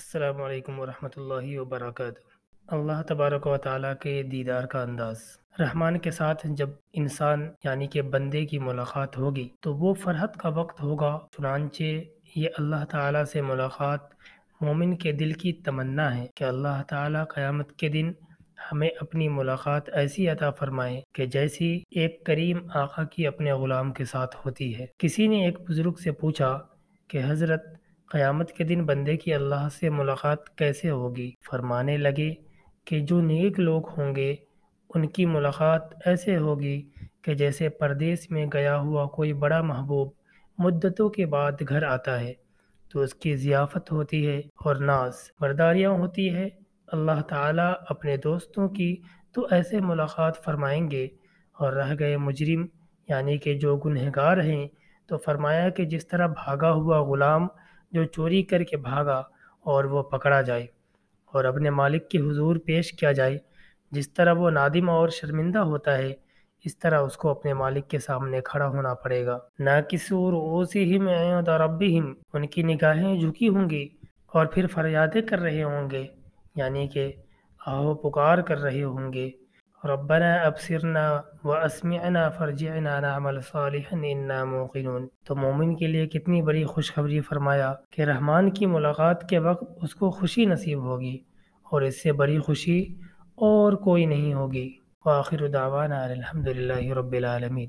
السلام علیکم ورحمۃ اللہ وبرکاتہ۔ اللہ تبارک و تعالیٰ کے دیدار کا انداز۔ رحمان کے ساتھ جب انسان یعنی کہ بندے کی ملاقات ہوگی تو وہ فرحت کا وقت ہوگا، چنانچہ یہ اللہ تعالیٰ سے ملاقات مومن کے دل کی تمنا ہے کہ اللہ تعالیٰ قیامت کے دن ہمیں اپنی ملاقات ایسی عطا فرمائے کہ جیسی ایک کریم آقا کی اپنے غلام کے ساتھ ہوتی ہے۔ کسی نے ایک بزرگ سے پوچھا کہ حضرت قیامت کے دن بندے کی اللہ سے ملاقات کیسے ہوگی؟ فرمانے لگے کہ جو نیک لوگ ہوں گے، ان کی ملاقات ایسے ہوگی کہ جیسے پردیس میں گیا ہوا کوئی بڑا محبوب مدتوں کے بعد گھر آتا ہے۔ تو اس کی ضیافت ہوتی ہے اور ناز برداریاں ہوتی ہے۔ اللہ تعالیٰ اپنے دوستوں کی تو ایسے ملاقات فرمائیں گے۔ اور رہ گئے مجرم یعنی کہ جو گنہگار ہیں، تو فرمایا کہ جس طرح بھاگا ہوا غلام جو چوری کر کے بھاگا اور وہ پکڑا جائے اور اپنے مالک کی حضور پیش کیا جائے۔ جس طرح وہ نادم اور شرمندہ ہوتا ہے، اس طرح اس کو اپنے مالک کے سامنے کھڑا ہونا پڑے گا۔ نہ کسور اوسی ہم ربی ہم ان کی نگاہیں جھکی ہوں گی اور پھر فریادیں کر رہے ہوں گے یعنی کہ آہو پکار کر رہے ہوں گے۔ ربنا ابصرنا واسمعنا فرجعنا نعمل صالحا انا موقنون۔ تو مومن کے لیے کتنی بڑی خوشخبری فرمایا کہ رحمان کی ملاقات کے وقت اس کو خوشی نصیب ہوگی اور اس سے بڑی خوشی اور کوئی نہیں ہوگی۔ وآخر دعوانا الحمد للہ رب العالمین۔